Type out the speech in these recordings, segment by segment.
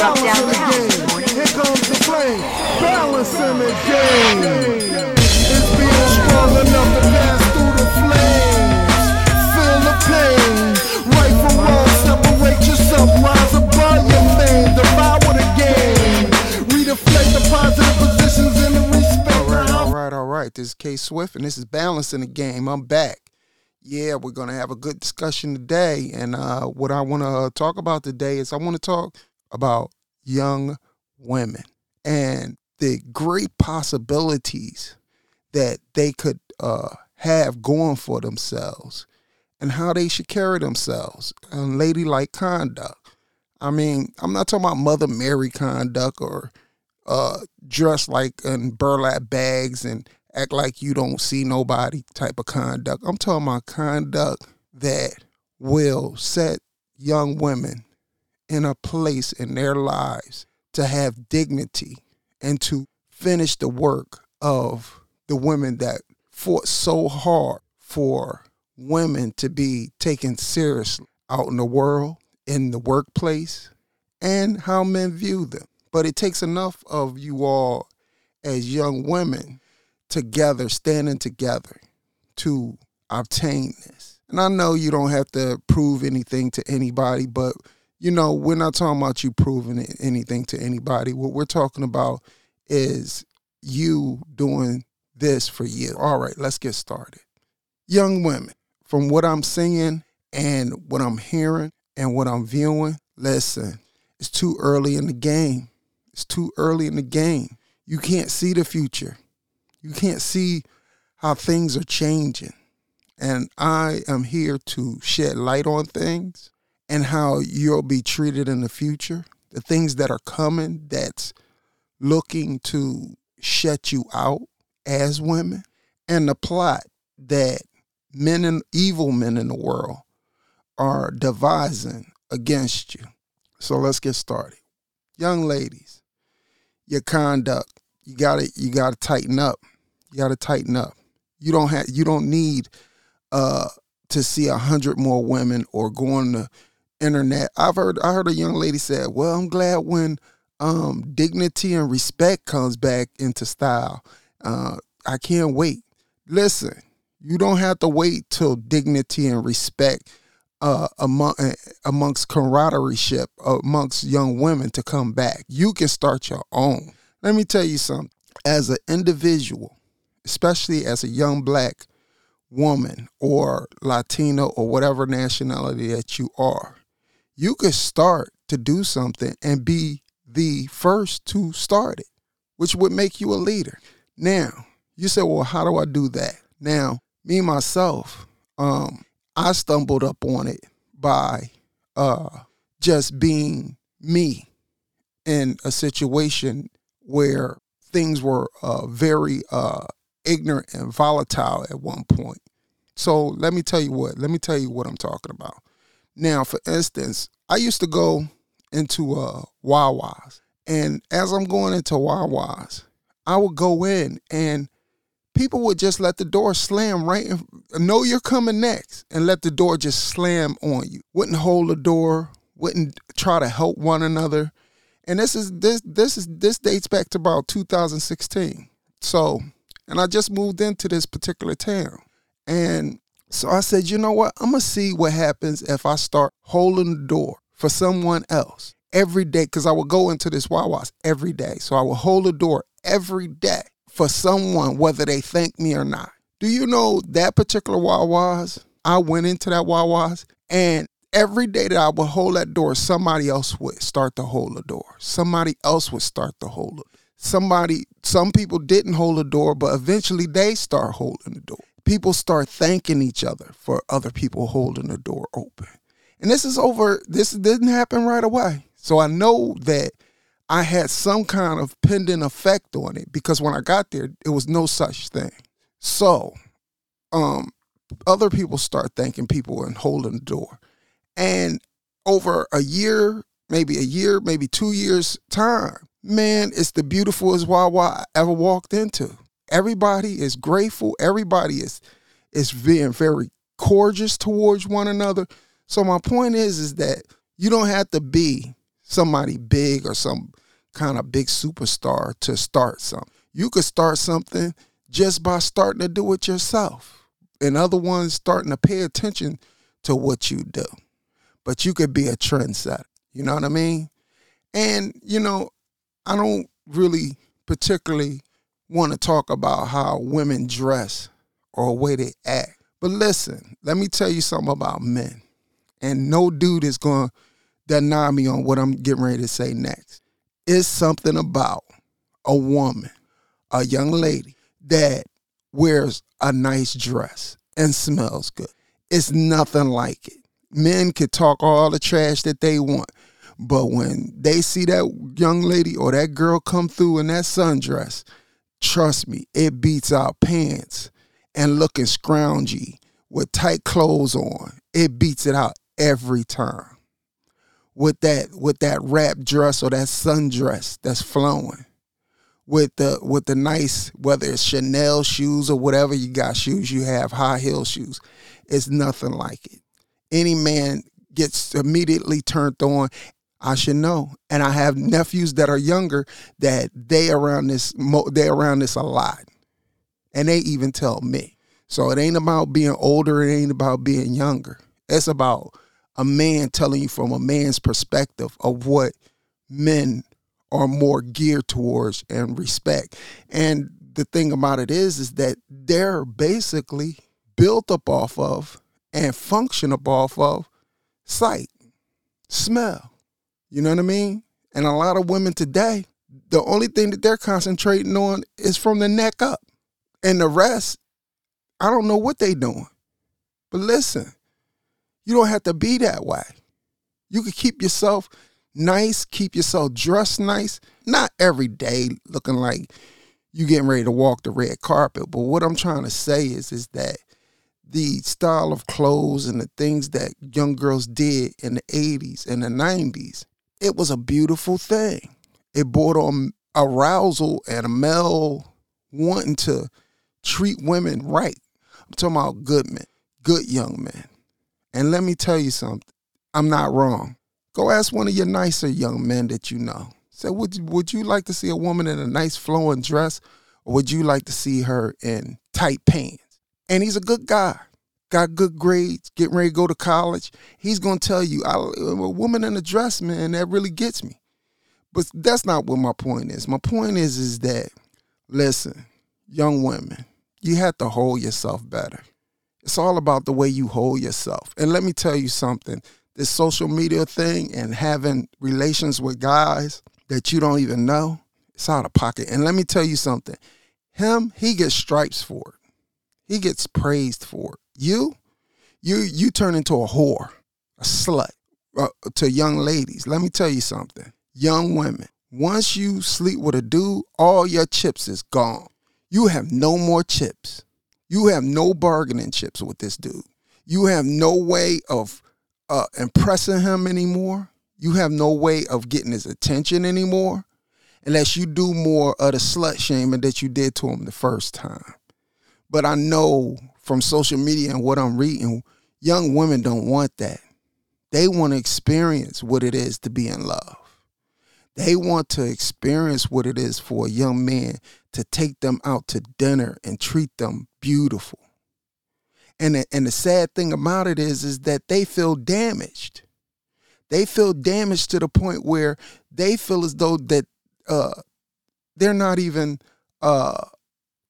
drop Balance in the game. Here comes the flame. Balance in the game. It's being strong enough to pass through the flames. Feel the pain. Right from wrong, separate yourself. Rise above your fame. Devour the game. Redeflect the positive positions in the respect. All right, all right, all right. This is K Swift, and this is Balance in the Game. I'm back. Yeah, we're gonna have a good discussion today, and uh, what I want to talk about today is I want to talk about young women and the great possibilities that they could uh, have going for themselves, and how they should carry themselves, and ladylike conduct. I mean, I'm not talking about Mother Mary conduct or uh, dress like in burlap bags and act like you don't see nobody type of conduct. I'm talking about conduct that will set young women in a place in their lives to have dignity and to finish the work of the women that fought so hard for women to be taken seriously out in the world, in the workplace, and how men view them. But it takes enough of you all as young women together, standing together to obtain this. And I know you don't have to prove anything to anybody, but you know, we're not talking about you proving anything to anybody. What we're talking about is you doing this for you. All right, let's get started. Young women, from what I'm seeing and what I'm hearing and what I'm viewing, listen, it's too early in the game. It's too early in the game. You can't see the future. You can't see how things are changing. And I am here to shed light on things and how you'll be treated in the future. The things that are coming that's looking to shut you out as women, and the plot that men and evil men in the world are devising against you. So let's get started. Young ladies, your conduct, you gotta you gotta tighten up. You gotta tighten up. You don't have you don't need uh to see a hundred more women or going the internet. I've heard I heard a young lady say, Well, I'm glad when um dignity and respect comes back into style. Uh I can't wait. Listen, you don't have to wait till dignity and respect uh, among uh, amongst camaraderie ship amongst young women to come back. You can start your own. Let me tell you something. As an individual, especially as a young black woman or Latino or whatever nationality that you are, you could start to do something and be the first to start it, which would make you a leader. Now, you say, well, how do I do that? Now, me myself, um, I stumbled up on it by uh, just being me in a situation where things were uh, very uh, ignorant and volatile at one point. So let me tell you what. Let me tell you what I'm talking about. Now, for instance, I used to go into uh, Wawa's, and as I'm going into Wawa's, I would go in and people would just let the door slam right in, know you're coming next and let the door just slam on you. Wouldn't hold the door wouldn't try to help one another. And this is this this is this dates back to about 2016 so and i just moved into this particular town. And so i said you know what i'm gonna see what happens if i start holding the door for someone else every day because i would go into this wawa's every day so i would hold the door every day for someone, whether they thank me or not. Do you know that particular Wawa's? I went into that Wawa's and every day that I would hold that door, somebody else would start to hold the door. Somebody else would start to hold it. Somebody, some people didn't hold the door, but eventually they start holding the door. People start thanking each other for other people holding the door open. And this is over, this didn't happen right away. So I know that I had some kind of pending effect on it because when I got there, it was no such thing. So, um, other people start thanking people and holding the door. And over a year, maybe a year, maybe two years time, man, it's the beautifulest Wawa I ever walked into. Everybody is grateful. Everybody is is being very gorgeous towards one another. So my point is, is that you don't have to be somebody big or some kind of big superstar to start something. You could start something just by starting to do it yourself. And other ones starting to pay attention to what you do. But you could be a trendsetter. You know what I mean? And, you know, I don't really particularly want to talk about how women dress or the way they act. But listen, let me tell you something about men. And no dude is going to deny me on what I'm getting ready to say next. It's something about a woman, a young lady that wears a nice dress and smells good. It's nothing like it. Men can talk all the trash that they want, but when they see that young lady or that girl come through in that sundress, trust me, it beats out pants and looking scroungy with tight clothes on. It beats it out every time. With that with that wrap dress or that sundress that's flowing. With the with the nice whether it's Chanel shoes or whatever you got shoes you have, high heel shoes. It's nothing like it. Any man gets immediately turned on I should know. And I have nephews that are younger that they around this they around this a lot. And they even tell me. So it ain't about being older, it ain't about being younger. It's about a man telling you from a man's perspective of what men are more geared towards and respect. And the thing about it is is that they're basically built up off of and function up off of sight, smell, you know what I mean? And a lot of women today, the only thing that they're concentrating on is from the neck up. And the rest, I don't know what they're doing. But listen, you don't have to be that way. You can keep yourself nice, keep yourself dressed nice, not every day looking like you're getting ready to walk the red carpet. But what I'm trying to say is, is that the style of clothes and the things that young girls did in the 80s and the 90s it was a beautiful thing. It brought on arousal and a male wanting to treat women right. I'm talking about good men, good young men. And let me tell you something. I'm not wrong. Go ask one of your nicer young men that you know. Say, would you, would you like to see a woman in a nice flowing dress, or would you like to see her in tight pants? And he's a good guy got good grades, getting ready to go to college, he's gonna tell you, a woman in a dress, man, that really gets me. But that's not what my point is. My point is, is that listen, young women, you have to hold yourself better. It's all about the way you hold yourself. And let me tell you something. This social media thing and having relations with guys that you don't even know, it's out of pocket. And let me tell you something. Him, he gets stripes for it. He gets praised for it. You, you, you turn into a whore, a slut uh, to young ladies. Let me tell you something. Young women, once you sleep with a dude, all your chips is gone. You have no more chips. You have no bargaining chips with this dude. You have no way of uh, impressing him anymore. You have no way of getting his attention anymore unless you do more of the slut shaming that you did to him the first time. But I know from social media and what I'm reading, young women don't want that. They want to experience what it is to be in love. They want to experience what it is for a young man to take them out to dinner and treat them beautiful. And the, and the sad thing about it is is that they feel damaged. They feel damaged to the point where they feel as though that uh, they're not even uh,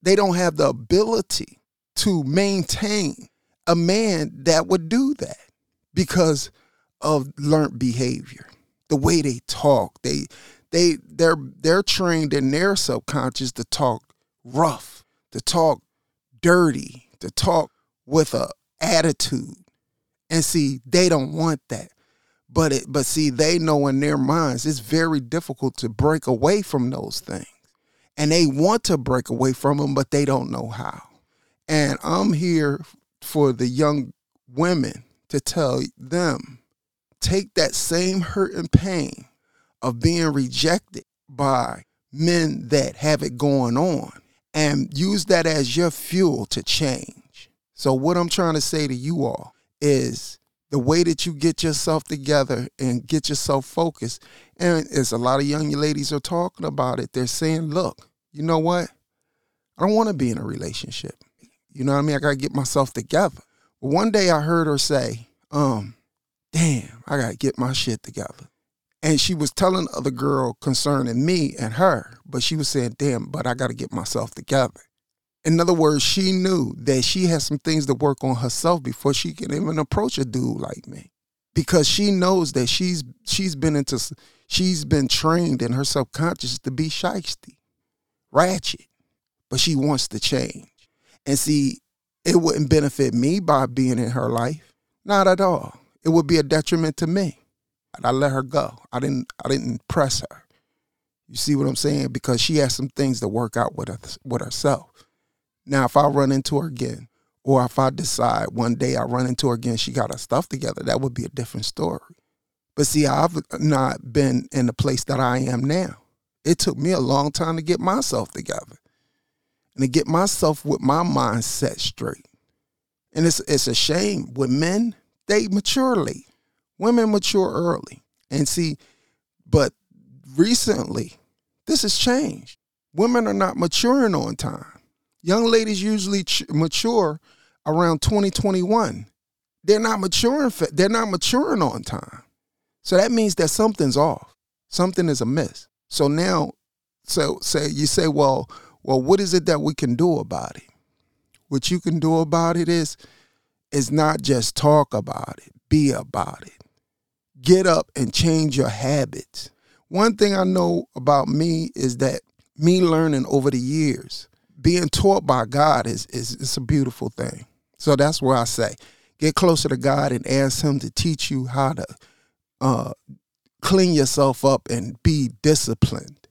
they don't have the ability to maintain a man that would do that because of learned behavior the way they talk. They they they're they're trained in their subconscious to talk rough to talk dirty to talk with a attitude. And see they don't want that. But it but see they know in their minds it's very difficult to break away from those things and they want to break away from them but they don't know how and I'm here for the young women to tell them take that same hurt and pain of being rejected by men that have it going on and use that as your fuel to change. So, what I'm trying to say to you all is the way that you get yourself together and get yourself focused. And as a lot of young ladies are talking about it, they're saying, look, you know what? I don't want to be in a relationship. You know what I mean? I gotta get myself together. But one day I heard her say, um, damn, I gotta get my shit together. And she was telling the other girl concerning me and her, but she was saying, damn, but I gotta get myself together. In other words, she knew that she had some things to work on herself before she can even approach a dude like me. Because she knows that she's she's been into she's been trained in her subconscious to be shisty, ratchet, but she wants to change. And see, it wouldn't benefit me by being in her life. Not at all. It would be a detriment to me. I let her go. I didn't I didn't press her. You see what I'm saying? Because she has some things to work out with her, with herself. Now, if I run into her again, or if I decide one day I run into her again, she got her stuff together, that would be a different story. But see, I've not been in the place that I am now. It took me a long time to get myself together and to get myself with my mindset straight. And it's it's a shame with men, they mature late. Women mature early. And see, but recently, this has changed. Women are not maturing on time. Young ladies usually ch- mature around 2021. They're not maturing. They're not maturing on time. So that means that something's off. Something is amiss. So now, so say you say, well, well, what is it that we can do about it? What you can do about it is, is not just talk about it, be about it. Get up and change your habits. One thing I know about me is that me learning over the years being taught by God is is it's a beautiful thing. So that's where I say, get closer to God and ask Him to teach you how to uh, clean yourself up and be disciplined.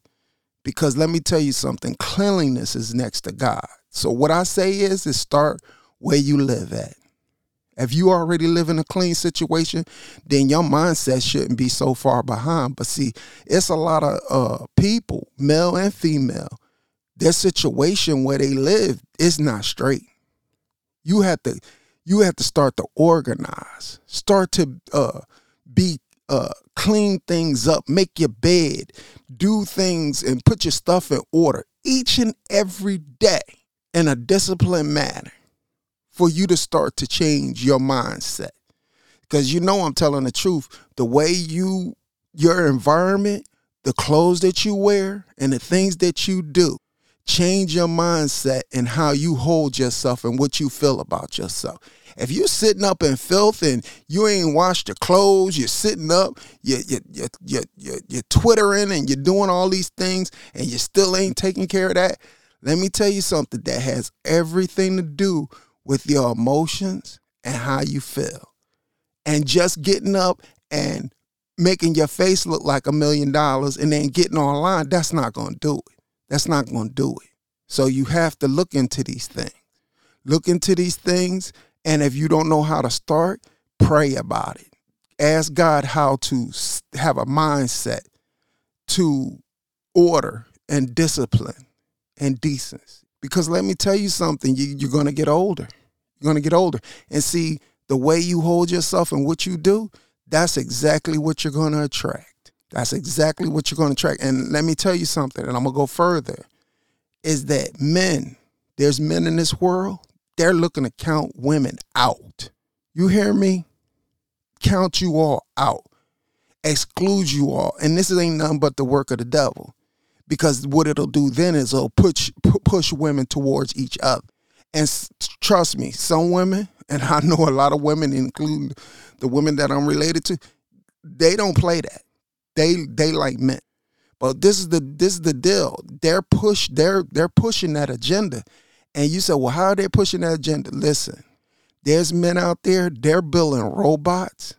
Because let me tell you something, cleanliness is next to God. So what I say is, is start where you live at. If you already live in a clean situation, then your mindset shouldn't be so far behind. But see, it's a lot of uh, people, male and female, their situation where they live is not straight. You have to you have to start to organize, start to uh, be uh, clean things up, make your bed, do things and put your stuff in order each and every day in a disciplined manner for you to start to change your mindset. Because you know I'm telling the truth. The way you your environment, the clothes that you wear, and the things that you do change your mindset and how you hold yourself and what you feel about yourself. If you're sitting up in filth and you ain't washed your clothes, you're sitting up, you're, you're, you're, you're, you're, twittering and you're doing all these things and you still ain't taking care of that, let me tell you something that has everything to do with your emotions and how you feel. And just getting up and making your face look like a million dollars and then getting online, that's not going to do it. That's not going to do it. So you have to look into these things. Look into these things. And if you don't know how to start, pray about it. Ask God how to have a mindset to order and discipline and decency. Because let me tell you something, you, you're going to get older. You're going to get older. And see, the way you hold yourself and what you do, that's exactly what you're going to attract. That's exactly what you're going to track. And let me tell you something, and I'm going to go further, is that men, there's men in this world, they're looking to count women out. You hear me? Count you all out, exclude you all. And this ain't nothing but the work of the devil. Because what it'll do then is it'll push, push women towards each other. And trust me, some women, and I know a lot of women, including the women that I'm related to, they don't play that they they like men. But this is the this is the deal. They're push they're they're pushing that agenda. And you say, well, how are they pushing that agenda? Listen, there's men out there, they're building robots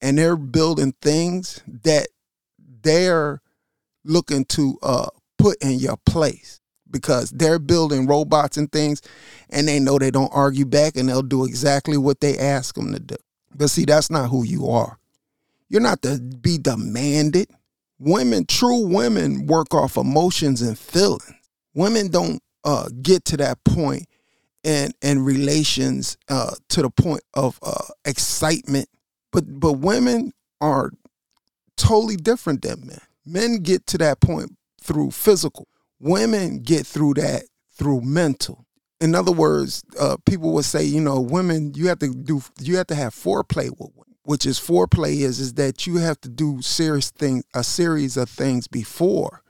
and they're building things that they're looking to uh, put in your place because they're building robots and things and they know they don't argue back and they'll do exactly what they ask them to do. But see, that's not who you are. You're not to be demanded. Women, true women, work off emotions and feelings. Women don't uh, get to that point in in relations uh, to the point of uh, excitement But but women are totally different than men. Men get to that point through physical. Women get through that through mental. In other words, uh, people would say, you know, women, you have to do, you have to have foreplay with women which is foreplay is is that you have to do serious thing a series of things before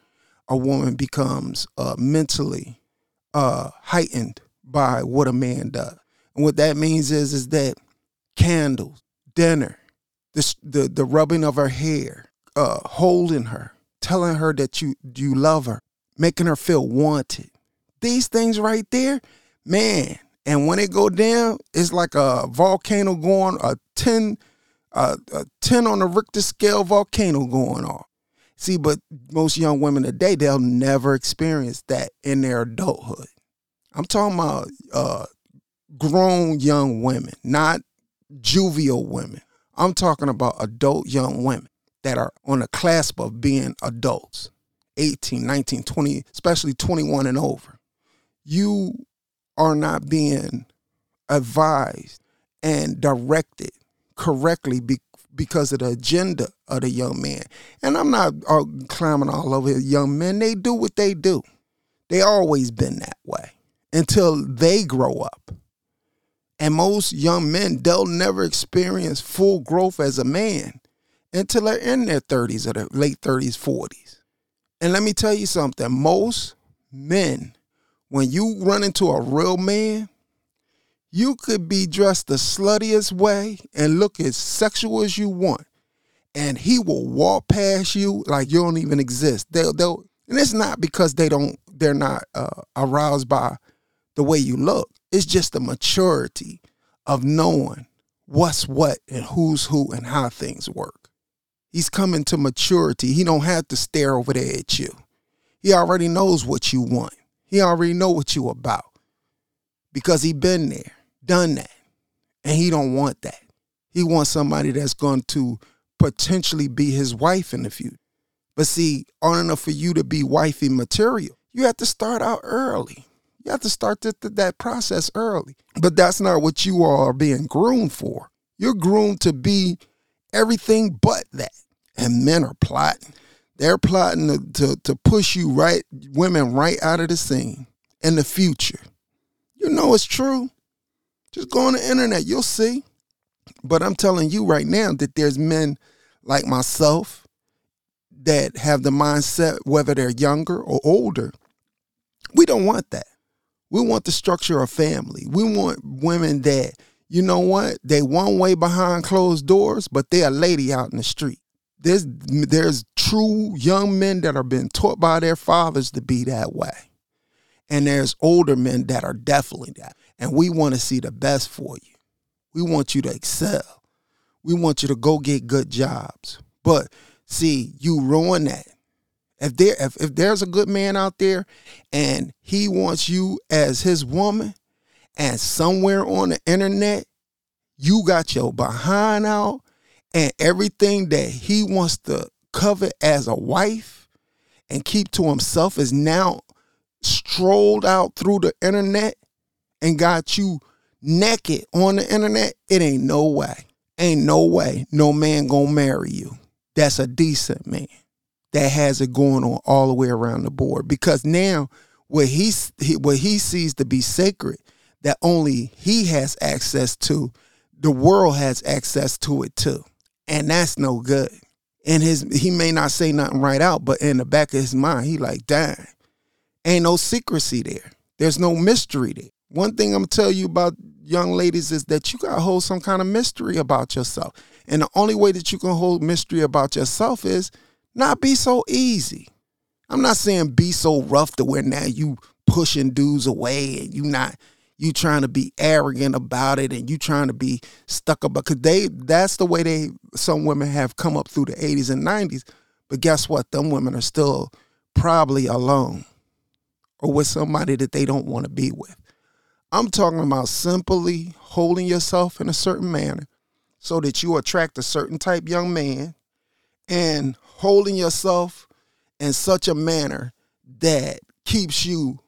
a woman becomes uh, mentally uh, heightened by what a man does. And what that means is is that candles, dinner, the the, the rubbing of her hair, uh, holding her, telling her that you you love her, making her feel wanted. These things right there, man. And when it go down, it's like a volcano going a 10 a, a 10 on the Richter scale volcano going off. See, but most young women today, they'll never experience that in their adulthood. I'm talking about uh, grown young women, not juvenile women. I'm talking about adult young women that are on the clasp of being adults 18, 19, 20, especially 21 and over. You are not being advised and directed correctly be, because of the agenda of the young man. And I'm not uh, climbing all over young men. They do what they do. They always been that way until they grow up. And most young men, they'll never experience full growth as a man until they're in their 30s or their late 30s, 40s. And let me tell you something most men, when you run into a real man, you could be dressed the sluttiest way and look as sexual as you want. And he will walk past you like you don't even exist. They'll, they'll, and it's not because they don't, they're not uh, aroused by the way you look. It's just the maturity of knowing what's what and who's who and how things work. He's coming to maturity. He don't have to stare over there at you. He already knows what you want. He already know what you about because he been there, done that, and he don't want that. He wants somebody that's going to potentially be his wife in the future. But see, on enough for you to be wifey material, you have to start out early. You have to start th- th- that process early. But that's not what you all are being groomed for. You're groomed to be everything but that. And men are plotting. They're plotting to, to, to push you right, women right out of the scene in the future. You know it's true. Just go on the internet, you'll see. But I'm telling you right now that there's men like myself that have the mindset, whether they're younger or older, we don't want that. We want the structure of family. We want women that, you know what, they one way behind closed doors, but they're a lady out in the street. There's there's true young men that are being taught by their fathers to be that way. And there's older men that are definitely that. And we want to see the best for you. We want you to excel. We want you to go get good jobs. But see, you ruin that if there if, if there's a good man out there and he wants you as his woman and somewhere on the internet you got your behind out and everything that he wants to covet as a wife and keep to himself is now strolled out through the internet and got you naked on the internet, it ain't no way. Ain't no way no man gonna marry you. That's a decent man that has it going on all the way around the board. Because now what he, what he sees to be sacred that only he has access to the world has access to it too. And that's no good. And his he may not say nothing right out but in the back of his mind he like dang ain't no secrecy there. There's no mystery there one thing i'm tell you about young ladies is that you gotta hold some kind of mystery about yourself and the only way that you can hold mystery about yourself is not be so easy. I'm not saying be so rough to where now you pushing dudes away and you not you trying to be arrogant about it and you trying to be stuck up because they that's the way they some women have come up through the 80s and 90s. But guess what? Them women are still probably alone or with somebody that they don't want to be with. I'm talking about simply holding yourself in a certain manner so that you attract a certain type young man and holding yourself in such a manner that keeps you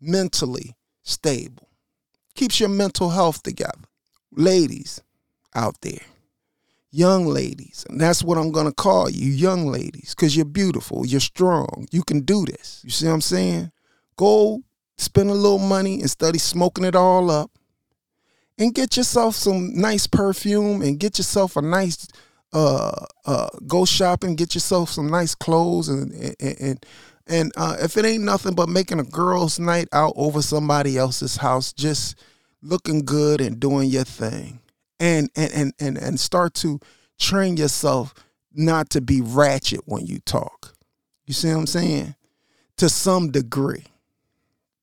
mentally stable, keeps your mental health together. Ladies out there, young ladies, and that's what I'm gonna call you, young ladies, because you're beautiful, you're strong, you can do this. You see what I'm saying? Go spend a little money and study smoking it all up, and get yourself some nice perfume and get yourself a nice uh uh go shopping, get yourself some nice clothes and and and, and uh, if it ain't nothing but making a girls' night out over somebody else's house, just looking good and doing your thing and and and and, and start to train yourself not to be ratchet when you talk. You see what I'm saying? To some degree.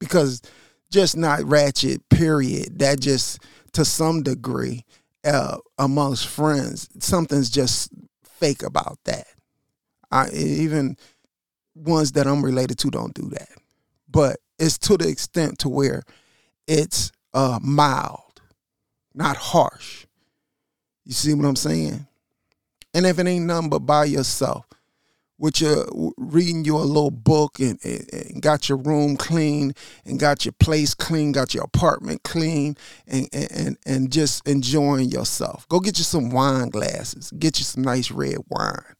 Because just not ratchet, period. That just to some degree, uh, amongst friends, something's just fake about that. I even ones that I'm related to don't do that. But it's to the extent to where it's uh, mild, not harsh. You see what I'm saying? And if it ain't nothing but by yourself, with your reading you a little book and, and, and, got your room clean and got your place clean, got your apartment clean, and, and and just enjoying yourself. Go get you some wine glasses, get you some nice red wine,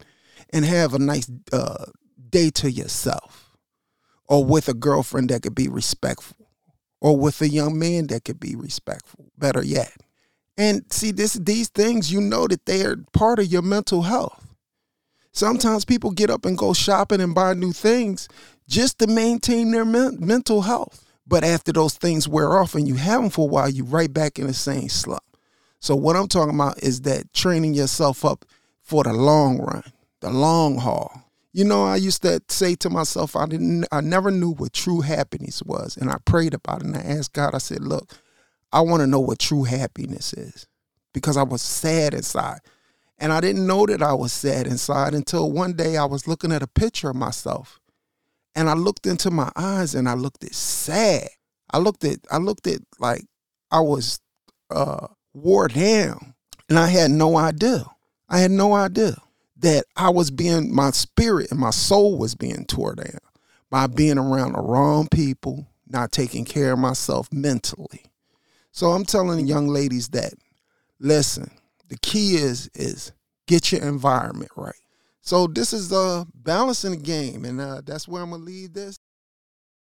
and have a nice uh, day to yourself, or with a girlfriend that could be respectful, or with a young man that could be respectful. Better yet, and see this these things you know that they are part of your mental health Sometimes people get up and go shopping and buy new things just to maintain their men- mental health. But after those things wear off and you have them for a while, you're right back in the same slump. So what I'm talking about is that training yourself up for the long run, the long haul. You know, I used to say to myself, I didn't, I never knew what true happiness was, and I prayed about it and I asked God. I said, "Look, I want to know what true happiness is," because I was sad inside. And I didn't know that I was sad inside until one day I was looking at a picture of myself. And I looked into my eyes and I looked at sad. I looked at I looked at like I was uh wore down. And I had no idea. I had no idea that I was being my spirit and my soul was being tore down by being around the wrong people, not taking care of myself mentally. So I'm telling the young ladies that listen, the key is is get your environment right. So this is uh balancing game, and uh, that's where I'm gonna leave this.